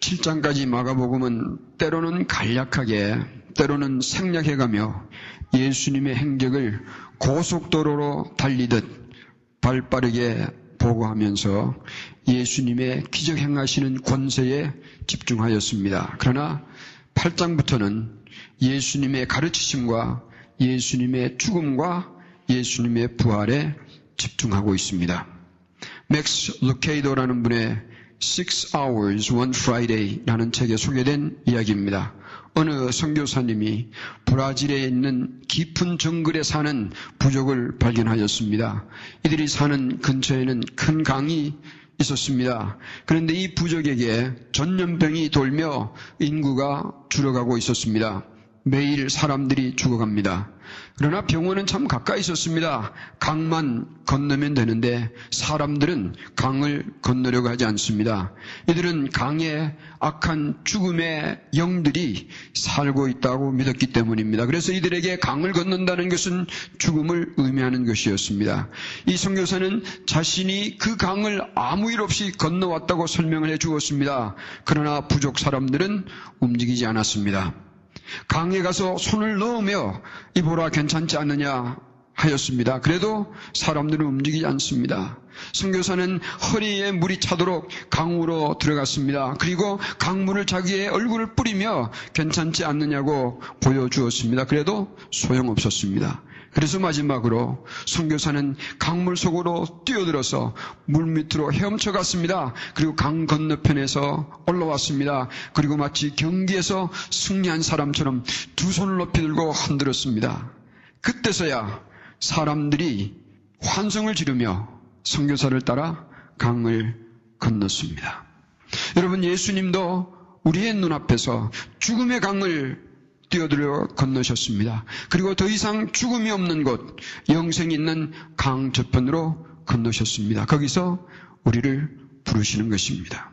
7장까지 마가복음은 때로는 간략하게, 때로는 생략해가며 예수님의 행적을 고속도로로 달리듯 발빠르게 보고하면서 예수님의 기적 행하시는 권세에 집중하였습니다. 그러나 8장부터는 예수님의 가르치심과 예수님의 죽음과 예수님의 부활에 집중하고 있습니다. 맥스 루케이도라는 분의 Six Hours One Friday라는 책에 소개된 이야기입니다. 어느 선교사님이 브라질에 있는 깊은 정글에 사는 부족을 발견하였습니다. 이들이 사는 근처에는 큰 강이 있었습니다. 그런데 이 부족에게 전염병이 돌며 인구가 줄어가고 있었습니다. 매일 사람들이 죽어갑니다. 그러나 병원은 참 가까이 있었습니다. 강만 건너면 되는데 사람들은 강을 건너려고 하지 않습니다. 이들은 강에 악한 죽음의 영들이 살고 있다고 믿었기 때문입니다. 그래서 이들에게 강을 건넌다는 것은 죽음을 의미하는 것이었습니다. 이 선교사는 자신이 그 강을 아무 일 없이 건너왔다고 설명을 해 주었습니다. 그러나 부족 사람들은 움직이지 않았습니다. 강에 가서 손을 넣으며 이보라 괜찮지 않느냐 하였습니다. 그래도 사람들은 움직이지 않습니다. 선교사는 허리에 물이 차도록 강으로 들어갔습니다. 그리고 강물을 자기의 얼굴을 뿌리며 괜찮지 않느냐고 보여주었습니다. 그래도 소용없었습니다. 그래서 마지막으로 선교사는 강물 속으로 뛰어들어서 물 밑으로 헤엄쳐 갔습니다. 그리고 강 건너편에서 올라왔습니다. 그리고 마치 경기에서 승리한 사람처럼 두 손을 높이 들고 흔들었습니다. 그때서야 사람들이 환성을 지르며 선교사를 따라 강을 건넜습니다. 여러분 예수님도 우리의 눈앞에서 죽음의 강을 뛰어들어 건너셨습니다. 그리고 더 이상 죽음이 없는 곳, 영생이 있는 강 저편으로 건너셨습니다. 거기서 우리를 부르시는 것입니다.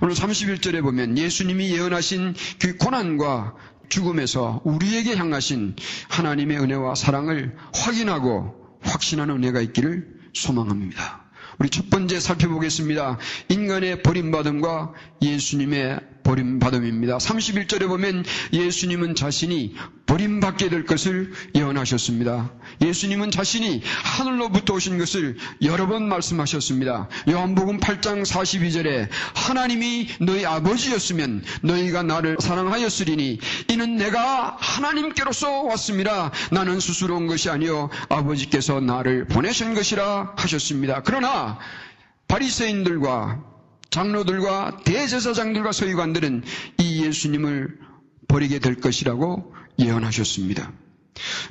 오늘 31절에 보면 예수님이 예언하신 그 고난과 죽음에서 우리에게 향하신 하나님의 은혜와 사랑을 확인하고 확신하는 은혜가 있기를 소망합니다. 우리 첫 번째 살펴보겠습니다. 인간의 버림받음과 예수님의 버림받음입니다. 31절에 보면 예수님은 자신이 버림받게 될 것을 예언하셨습니다. 예수님은 자신이 하늘로부터 오신 것을 여러 번 말씀하셨습니다. 요한복음 8장 42절에 하나님이 너희 아버지였으면 너희가 나를 사랑하였으리니 이는 내가 하나님께로서 왔습니다. 나는 스스로 온 것이 아니요 아버지께서 나를 보내신 것이라 하셨습니다. 그러나 바리새인들과 장로들과 대제사장들과 서기관들은 이 예수님을 버리게 될 것이라고 예언하셨습니다.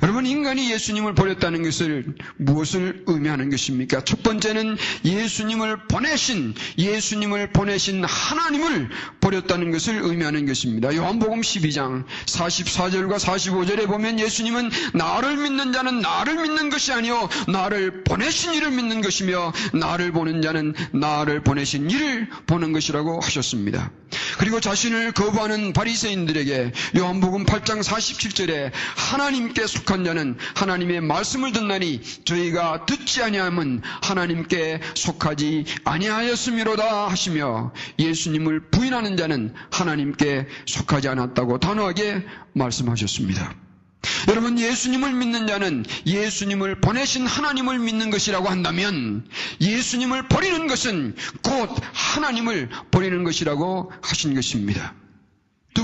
여러분, 인간이 예수님을 버렸다는 것을 무엇을 의미하는 것입니까? 첫 번째는 예수님을 보내신, 예수님을 보내신 하나님을 버렸다는 것을 의미하는 것입니다. 요한복음 12장 44절과 45절에 보면 예수님은 나를 믿는 자는 나를 믿는 것이 아니요 나를 보내신 이를 믿는 것이며 나를 보는 자는 나를 보내신 이를 보는 것이라고 하셨습니다. 그리고 자신을 거부하는 바리새인들에게 요한복음 8장 47절에 하나님 께 속한 자는 하나님의 말씀을 듣나니 저희가 듣지 아니함은 하나님께 속하지 아니하였음이로다 하시며 예수님을 부인하는 자는 하나님께 속하지 않았다고 단호하게 말씀하셨습니다. 여러분, 예수님을 믿는 자는 예수님을 보내신 하나님을 믿는 것이라고 한다면 예수님을 버리는 것은 곧 하나님을 버리는 것이라고 하신 것입니다.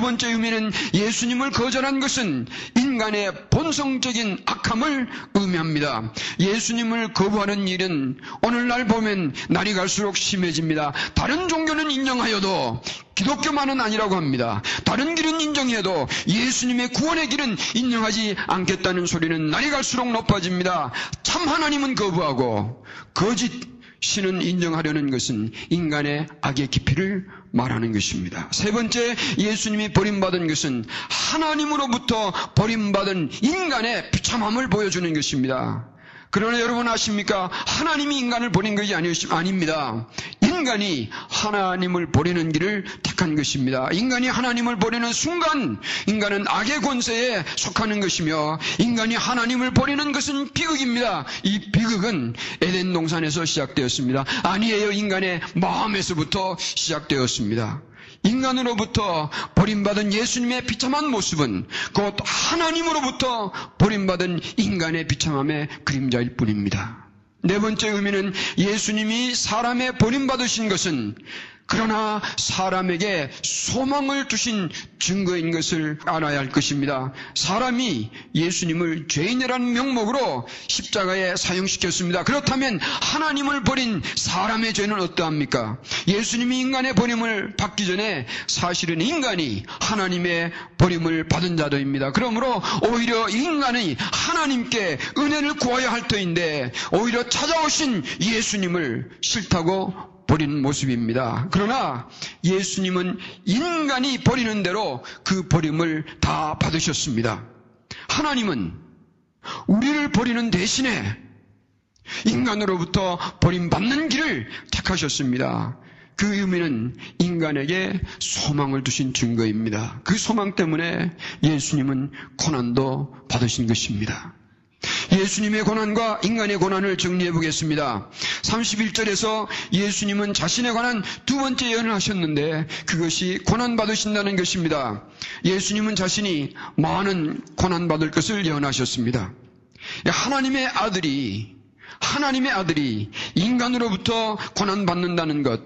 두 번째 의미는 예수님을 거절한 것은 인간의 본성적인 악함을 의미합니다. 예수님을 거부하는 일은 오늘날 보면 날이 갈수록 심해집니다. 다른 종교는 인정하여도 기독교만은 아니라고 합니다. 다른 길은 인정해도 예수님의 구원의 길은 인정하지 않겠다는 소리는 날이 갈수록 높아집니다. 참 하나님은 거부하고 거짓 신은 인정하려는 것은 인간의 악의 깊이를 말하는 것입니다. 세 번째, 예수님이 버림받은 것은 하나님으로부터 버림받은 인간의 비참함을 보여주는 것입니다. 그러나 여러분 아십니까? 하나님이 인간을 버린 것이 아니, 아닙니다. 인간이 하나님을 버리는 길을 택한 것입니다. 인간이 하나님을 버리는 순간 인간은 악의 권세에 속하는 것이며 인간이 하나님을 버리는 것은 비극입니다. 이 비극은 에덴 동산에서 시작되었습니다. 아니에요. 인간의 마음에서부터 시작되었습니다. 인간으로부터 버림받은 예수님의 비참한 모습은 곧 하나님으로부터 버림받은 인간의 비참함의 그림자일 뿐입니다. 네 번째 의미는 예수님이 사람의 버림받으신 것은 그러나 사람에게 소망을 주신 증거인 것을 알아야 할 것입니다. 사람이 예수님을 죄인이라는 명목으로 십자가에 사용시켰습니다. 그렇다면 하나님을 버린 사람의 죄는 어떠합니까? 예수님이 인간의 버림을 받기 전에 사실은 인간이 하나님의 버림을 받은 자도입니다. 그러므로 오히려 인간이 하나님께 은혜를 구해야 할 터인데 오히려 찾아오신 예수님을 싫다고 버리는 모습입니다. 그러나 예수님은 인간이 버리는 대로 그 버림을 다 받으셨습니다. 하나님은 우리를 버리는 대신에 인간으로부터 버림받는 길을 택하셨습니다. 그 의미는 인간에게 소망을 두신 증거입니다. 그 소망 때문에 예수님은 고난도 받으신 것입니다. 예수님의 고난과 인간의 고난을 정리해 보겠습니다. 31절에서 예수님은 자신에 관한 두 번째 예언을 하셨는데 그것이 고난받으신다는 것입니다. 예수님은 자신이 많은 고난받을 것을 예언하셨습니다. 하나님의 아들이 하나님의 아들이 인간으로부터 고난받는다는 것,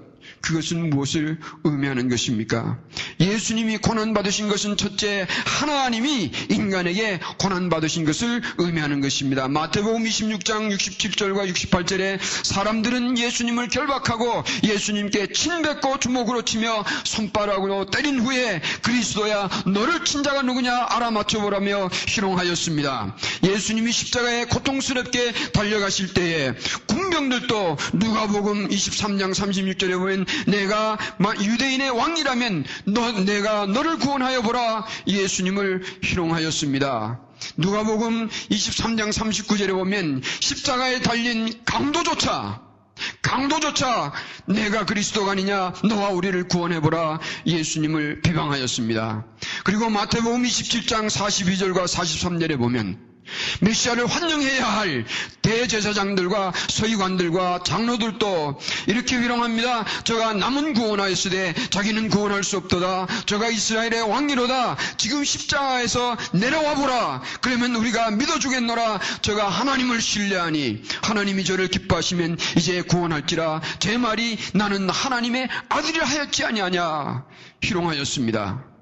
그것은 무엇을 의미하는 것입니까? 예수님이 고난받으신 것은 첫째 하나님이 인간에게 고난받으신 것을 의미하는 것입니다. 마태복음 26장 67절과 68절에 사람들은 예수님을 결박하고 예수님께 침뱉고 주먹으로 치며 손바닥으로 때린 후에 그리스도야 너를 친 자가 누구냐 알아맞혀보라며 희롱하였습니다. 예수님이 십자가에 고통스럽게 달려가실 때에 군병들도 누가복음 23장 36절에 보면 내가 유대인의 왕이라면 너, 내가 너를 구원하여 보라 예수님을 희롱하였습니다. 누가복음 23장 39절에 보면 십자가에 달린 강도조차 강도조차 내가 그리스도가 아니냐 너와 우리를 구원해보라 예수님을 비방하였습니다. 그리고 마태복음 27장 42절과 43절에 보면 메시아를 환영해야 할 대제사장들과 서기관들과 장로들도 이렇게 위롱합니다. 저가 남은 구원하였으되 자기는 구원할 수 없도다. 저가 이스라엘의 왕이로다. 지금 십자가에서 내려와 보라. 그러면 우리가 믿어주겠노라. 저가 하나님을 신뢰하니 하나님이 저를 기뻐하시면 이제 구원할지라. 제 말이 나는 하나님의 아들이라 하였지 아니하냐. 희롱하였습니다.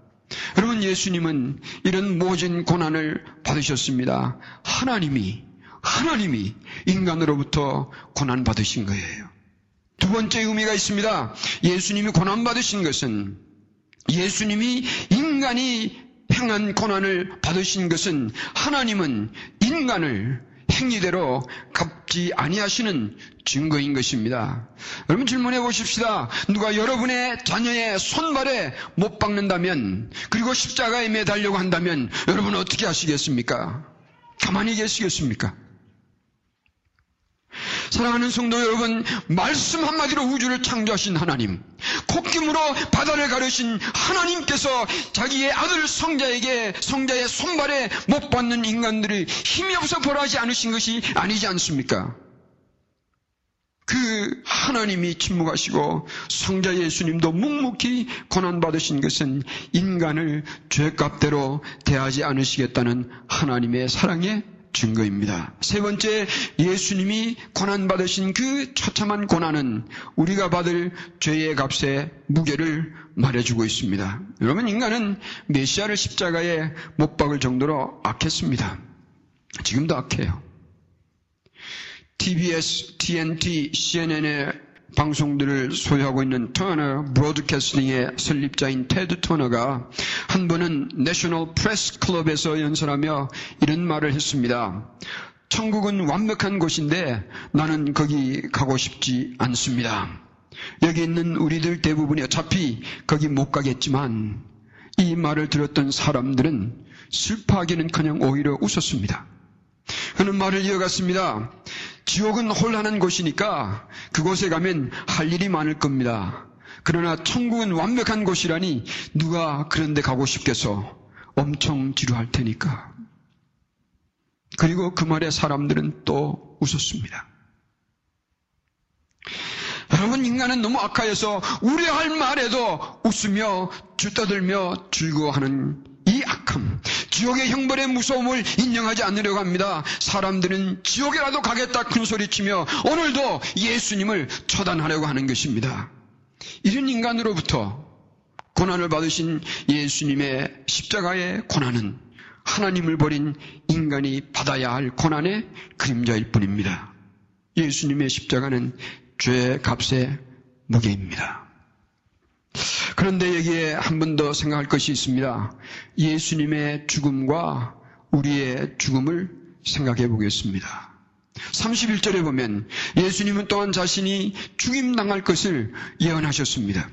여러분 예수님은 이런 모진 고난을 받으셨습니다. 하나님이 하나님이 인간으로부터 고난 받으신 거예요. 두 번째 의미가 있습니다. 예수님이 고난 받으신 것은 예수님이 인간이 행한 고난을 받으신 것은 하나님은 인간을 행위대로 갚지 아니하시는 증거인 것입니다. 여러분 질문해 보십시다. 누가 여러분의 자녀의 손발에 못 박는다면 그리고 십자가에 매달려고 한다면 여러분 어떻게 하시겠습니까? 가만히 계시겠습니까? 사랑하는 성도 여러분, 말씀 한마디로 우주를 창조하신 하나님, 콧김으로 바다를 가르신 하나님께서 자기의 아들 성자에게 성자의 손발에 못 받는 인간들이 힘이 없어 벌하지 않으신 것이 아니지 않습니까? 그 하나님이 침묵하시고 성자 예수님도 묵묵히 고난받으신 것은 인간을 죄값대로 대하지 않으시겠다는 하나님의 사랑의 증거입니다. 세 번째, 예수님이 고난받으신 그 처참한 고난은 우리가 받을 죄의 값의 무게를 말해주고 있습니다. 여러분, 인간은 메시아를 십자가에 못 박을 정도로 악했습니다. 지금도 악해요. TBS, TNT, CNN의 방송들을 소유하고 있는 Turner Broadcasting의 설립자인 테드 터너가 한 번은 National Press Club에서 연설하며 이런 말을 했습니다. 천국은 완벽한 곳인데 나는 거기 가고 싶지 않습니다. 여기 있는 우리들 대부분이 어차피 거기 못 가겠지만 이 말을 들었던 사람들은 슬퍼하기는 그냥 오히려 웃었습니다. 그는 말을 이어갔습니다. 지옥은 혼란한 곳이니까 그곳에 가면 할 일이 많을 겁니다. 그러나 천국은 완벽한 곳이라니 누가 그런 데 가고 싶겠어? 엄청 지루할 테니까. 그리고 그 말에 사람들은 또 웃었습니다. 여러분 인간은 너무 악하여서 우려할 말에도 웃으며 주떠들며 즐거워하는 이 악함, 지옥의 형벌의 무서움을 인정하지 않으려고 합니다. 사람들은 지옥에라도 가겠다 큰 소리치며 오늘도 예수님을 처단하려고 하는 것입니다. 이런 인간으로부터 고난을 받으신 예수님의 십자가의 고난은 하나님을 버린 인간이 받아야 할 고난의 그림자일 뿐입니다. 예수님의 십자가는 죄의 값의 무게입니다. 그런데 여기에 한 번 더 생각할 것이 있습니다. 예수님의 죽음과 우리의 죽음을 생각해 보겠습니다. 31절에 보면 예수님은 또한 자신이 죽임당할 것을 예언하셨습니다.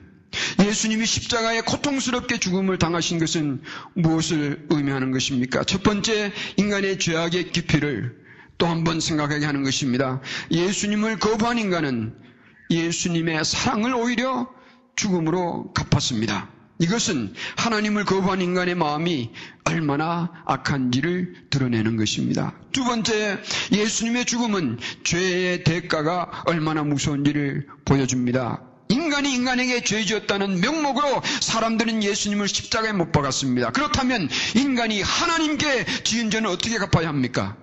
예수님이 십자가에 고통스럽게 죽음을 당하신 것은 무엇을 의미하는 것입니까? 첫 번째, 인간의 죄악의 깊이를 또 한 번 생각하게 하는 것입니다. 예수님을 거부한 인간은 예수님의 사랑을 오히려 죽음으로 갚았습니다. 이것은 하나님을 거부한 인간의 마음이 얼마나 악한지를 드러내는 것입니다. 두 번째, 예수님의 죽음은 죄의 대가가 얼마나 무서운지를 보여줍니다. 인간이 인간에게 죄 지었다는 명목으로 사람들은 예수님을 십자가에 못 박았습니다. 그렇다면 인간이 하나님께 지은 죄는 어떻게 갚아야 합니까?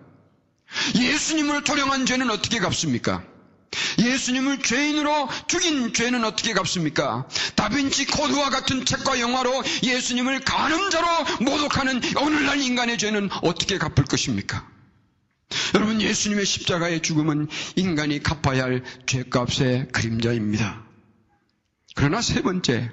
예수님을 토령한 죄는 어떻게 갚습니까? 예수님을 죄인으로 죽인 죄는 어떻게 갚습니까? 다빈치 코드와 같은 책과 영화로 예수님을 간음자로 모독하는 오늘날 인간의 죄는 어떻게 갚을 것입니까? 여러분, 예수님의 십자가의 죽음은 인간이 갚아야 할 죄값의 그림자입니다. 그러나 세 번째,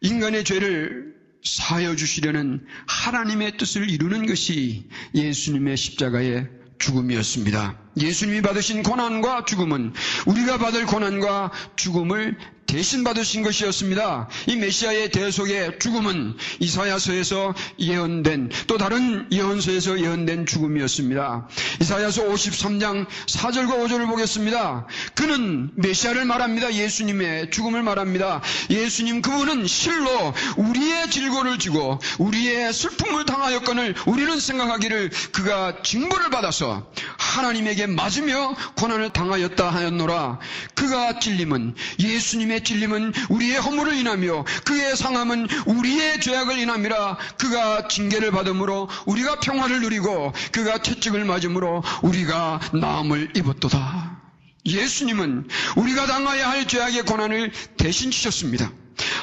인간의 죄를 사여 주시려는 하나님의 뜻을 이루는 것이 예수님의 십자가의 죽음이었습니다. 예수님이 받으신 고난과 죽음은 우리가 받을 고난과 죽음을 대신 받으신 것이었습니다. 이 메시아의 대속의 죽음은 이사야서에서 예언된 또 다른 예언서에서 예언된 죽음이었습니다. 이사야서 53장 4절과 5절을 보겠습니다. 그는 메시아를 말합니다. 예수님의 죽음을 말합니다. 예수님 그분은 실로 우리의 질고를 지고 우리의 슬픔을 당하였거늘 우리는 생각하기를 그가 징벌을 받아서 하나님에게 맞으며 고난을 당하였다 하였노라. 그가 찔림은 예수님의 찔림은 우리의 허물을 인하며 그의 상함은 우리의 죄악을 인함이라 그가 징계를 받음으로 우리가 평화를 누리고 그가 채찍을 맞음으로 우리가 나음을 입었도다. 예수님은 우리가 당해야 할 죄악의 고난을 대신 지셨습니다.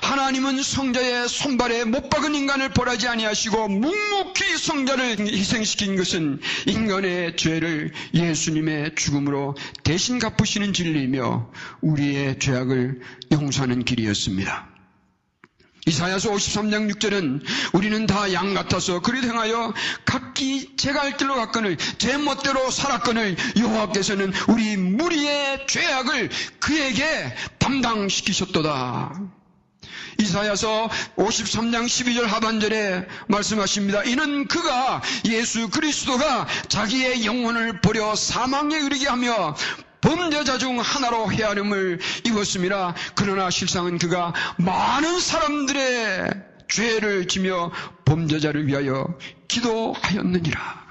하나님은 성자의 손발에 못 박은 인간을 벌하지 아니하시고 묵묵히 성자를 희생시킨 것은 인간의 죄를 예수님의 죽음으로 대신 갚으시는 진리이며 우리의 죄악을 용서하는 길이었습니다. 이사야서 53장 6절은 우리는 다 양 같아서 그리 행하여 각기 할 길로 갔거늘 제 멋대로 살았거늘 여호와께서는 우리 무리의 죄악을 그에게 담당시키셨도다. 이사야서 53장 12절 하반절에 말씀하십니다. 이는 그가 예수 그리스도가 자기의 영혼을 버려 사망에 이르게 하며 범죄자 중 하나로 헤아림을 입었습니다. 그러나 실상은 그가 많은 사람들의 죄를 지며 범죄자를 위하여 기도하였느니라.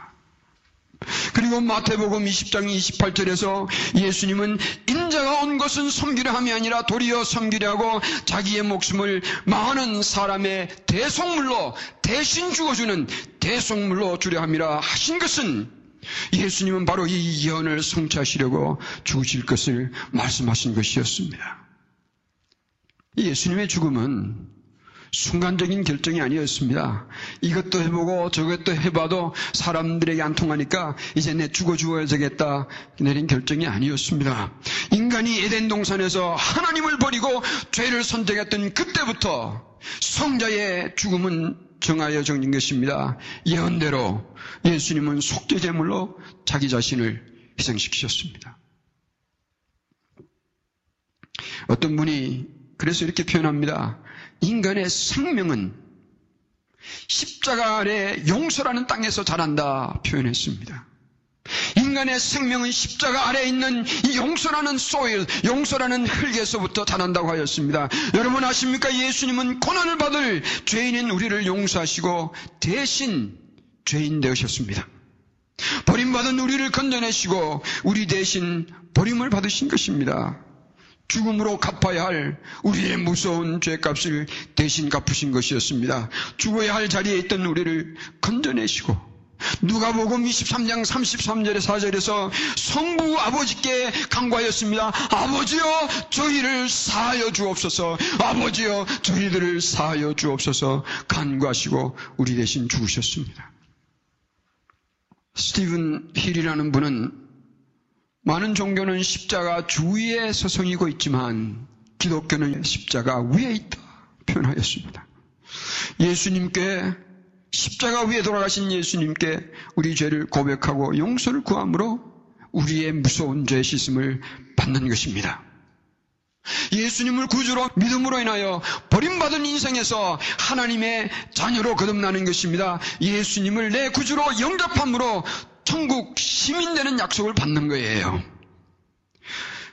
그리고 마태복음 20장 28절에서 예수님은 인자가 온 것은 섬기려 함이 아니라 도리어 섬기려 하고 자기의 목숨을 많은 사람의 대속물로 대신 죽어주는 대속물로 주려 함이라 하신 것은 예수님은 바로 이 예언을 성취하시려고 죽으실 것을 말씀하신 것이었습니다. 예수님의 죽음은 순간적인 결정이 아니었습니다. 이것도 해보고 저것도 해봐도 사람들에게 안 통하니까 이제 내 죽어 죽어야 되겠다 내린 결정이 아니었습니다. 인간이 에덴 동산에서 하나님을 버리고 죄를 선택했던 그때부터 성자의 죽음은 정하여 정진 것입니다. 예언대로 예수님은 속죄제물로 자기 자신을 희생시키셨습니다. 어떤 분이 그래서 이렇게 표현합니다. 인간의 생명은 십자가 아래 용서라는 땅에서 자란다 표현했습니다. 인간의 생명은 십자가 아래 있는 이 용서라는 소일, 용서라는 흙에서부터 자란다고 하였습니다. 여러분 아십니까? 예수님은 고난을 받을 죄인인 우리를 용서하시고 대신 죄인 되으셨습니다. 버림받은 우리를 건져내시고 우리 대신 버림을 받으신 것입니다. 죽음으로 갚아야 할 우리의 무서운 죄값을 대신 갚으신 것이었습니다. 죽어야 할 자리에 있던 우리를 건져내시고 누가복음 23장 33절의 4절에서 성부 아버지께 간과하였습니다. 아버지여 저희를 사하여 주옵소서. 아버지여 저희들을 사하여 주옵소서. 간과하시고 우리 대신 죽으셨습니다. 스티븐 힐이라는 분은 많은 종교는 십자가 주위에 서성이고 있지만 기독교는 십자가 위에 있다 표현하였습니다. 예수님께 십자가 위에 돌아가신 예수님께 우리 죄를 고백하고 용서를 구함으로 우리의 무서운 죄 씻음을 받는 것입니다. 예수님을 구주로 믿음으로 인하여 버림받은 인생에서 하나님의 자녀로 거듭나는 것입니다. 예수님을 내 구주로 영접함으로 천국 시민 되는 약속을 받는 거예요.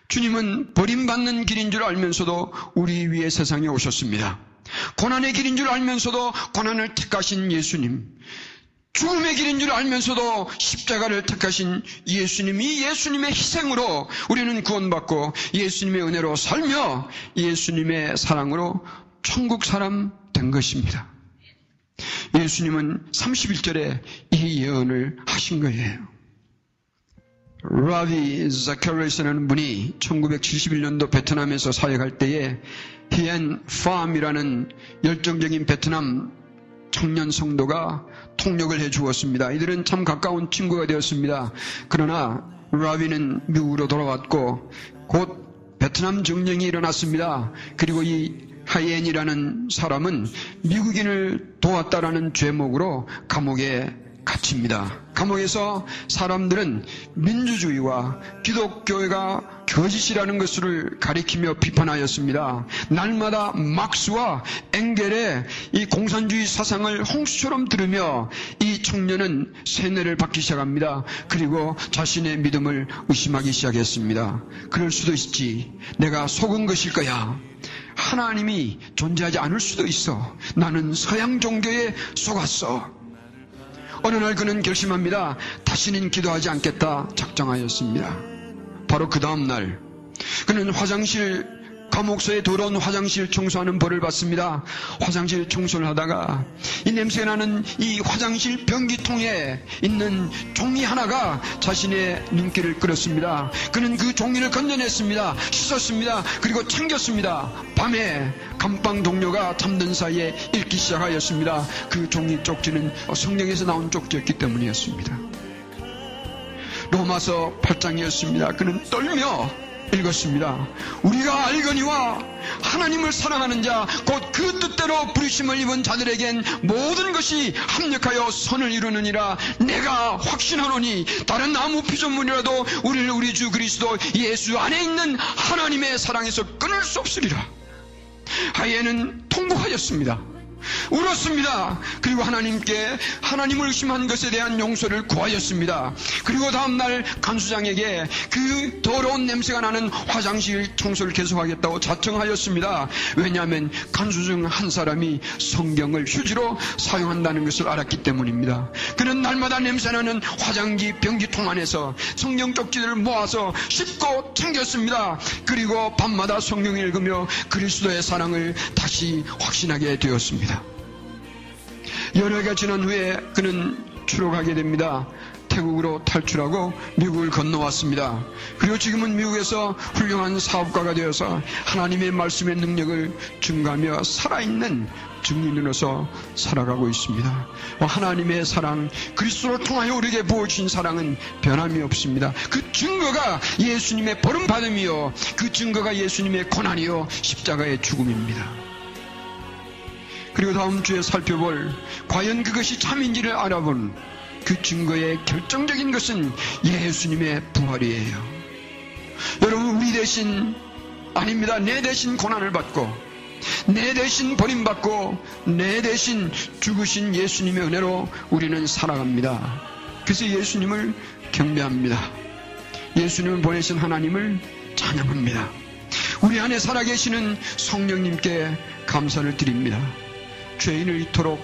주님은 버림받는 길인 줄 알면서도 우리 위에 세상에 오셨습니다. 고난의 길인 줄 알면서도 고난을 택하신 예수님. 죽음의 길인 줄 알면서도 십자가를 택하신 예수님이 예수님의 희생으로 우리는 구원받고 예수님의 은혜로 살며 예수님의 사랑으로 천국 사람 된 것입니다. 예수님은 31절에 이 예언을 하신 거예요. 라비 자카레스라는 분이 1971년도 베트남에서 사역할 때에 히엔 팜이라는 열정적인 베트남 청년 성도가 통역을 해 주었습니다. 이들은 참 가까운 친구가 되었습니다. 그러나 라비는 미국으로 돌아왔고 곧 베트남 정령이 일어났습니다. 그리고 이 하이엔이라는 사람은 미국인을 도왔다라는 죄목으로 감옥에 갇힙니다. 감옥에서 사람들은 민주주의와 기독교회가 거짓이라는 것을 가리키며 비판하였습니다. 날마다 막스와 엥겔의 이 공산주의 사상을 홍수처럼 들으며 이 청년은 세뇌를 받기 시작합니다. 그리고 자신의 믿음을 의심하기 시작했습니다. 그럴 수도 있지. 내가 속은 것일 거야. 하나님이 존재하지 않을 수도 있어. 나는 서양 종교에 속았어. 어느 날 그는 결심합니다. 다시는 기도하지 않겠다 작정하였습니다. 바로 그 다음날 그는 화장실 감옥소에 들어온 화장실 청소하는 벌을 받습니다. 화장실 청소를 하다가 이 냄새 나는 이 화장실 변기통에 있는 종이 하나가 자신의 눈길을 끌었습니다. 그는 그 종이를 건져냈습니다. 씻었습니다. 그리고 챙겼습니다. 밤에 감방 동료가 잠든 사이에 읽기 시작하였습니다. 그 종이 쪽지는 성경에서 나온 쪽지였기 때문이었습니다. 로마서 8장이었습니다. 그는 떨며 읽었습니다. 우리가 알거니와 하나님을 사랑하는 자, 곧 그 뜻대로 부르심을 입은 자들에겐 모든 것이 합력하여 선을 이루느니라 내가 확신하노니 다른 아무 피조물이라도 우리를 우리 주 그리스도 예수 안에 있는 하나님의 사랑에서 끊을 수 없으리라. 하예는 통곡하였습니다. 울었습니다. 그리고 하나님께 하나님을 의심한 것에 대한 용서를 구하였습니다. 그리고 다음날 간수장에게 그 더러운 냄새가 나는 화장실 청소를 계속하겠다고 자청하였습니다. 왜냐하면 간수 중 한 사람이 성경을 휴지로 사용한다는 것을 알았기 때문입니다. 그는 날마다 냄새나는 화장기 변기통 안에서 성경 쪽지를 모아서 씻고 챙겼습니다. 그리고 밤마다 성경 읽으며 그리스도의 사랑을 다시 확신하게 되었습니다. 해가 지난 후에 그는 추록하게 됩니다. 태국으로 탈출하고 미국을 건너왔습니다. 그리고 지금은 미국에서 훌륭한 사업가가 되어서 하나님의 말씀의 능력을 증가하며 살아있는 증인으로서 살아가고 있습니다. 하나님의 사랑, 그리스도를 통하여 우리에게 부어주신 사랑은 변함이 없습니다. 그 증거가 예수님의 버림받음이요. 그 증거가 예수님의 고난이요. 십자가의 죽음입니다. 그리고 다음 주에 살펴볼 과연 그것이 참인지를 알아본 그 증거의 결정적인 것은 예수님의 부활이에요. 여러분, 우리 대신, 아닙니다. 내 대신 고난을 받고, 내 대신 버림받고, 내 대신 죽으신 예수님의 은혜로 우리는 살아갑니다. 그래서 예수님을 경배합니다. 예수님을 보내신 하나님을 찬양합니다. 우리 안에 살아계시는 성령님께 감사를 드립니다. 죄인을 이토록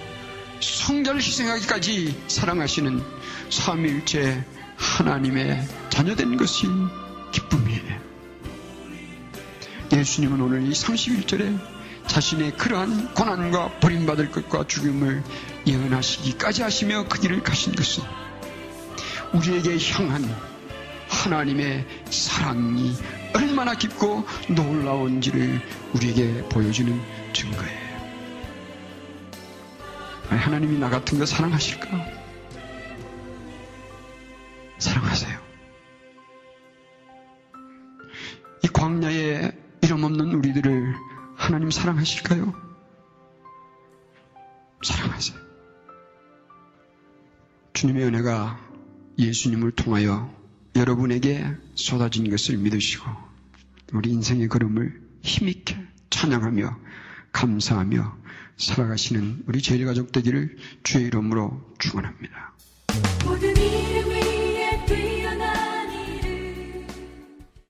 성자를 희생하기까지 사랑하시는 삼위일체 하나님의 자녀된 것이 기쁨이에요. 예수님은 오늘 이 31절에 자신의 그러한 고난과 버림받을 것과 죽음을 예언하시기까지 하시며 그 길을 가신 것은 우리에게 향한 하나님의 사랑이 얼마나 깊고 놀라운지를 우리에게 보여주는 증거예요. 하나님이 나 같은 거 사랑하실까? 사랑하세요. 이 광야에 이름 없는 우리들을 하나님 사랑하실까요? 사랑하세요. 주님의 은혜가 예수님을 통하여 여러분에게 쏟아진 것을 믿으시고 우리 인생의 걸음을 힘있게 찬양하며 감사하며 살아가시는 우리 제일 가족 되기를 주의 이름으로 축원합니다.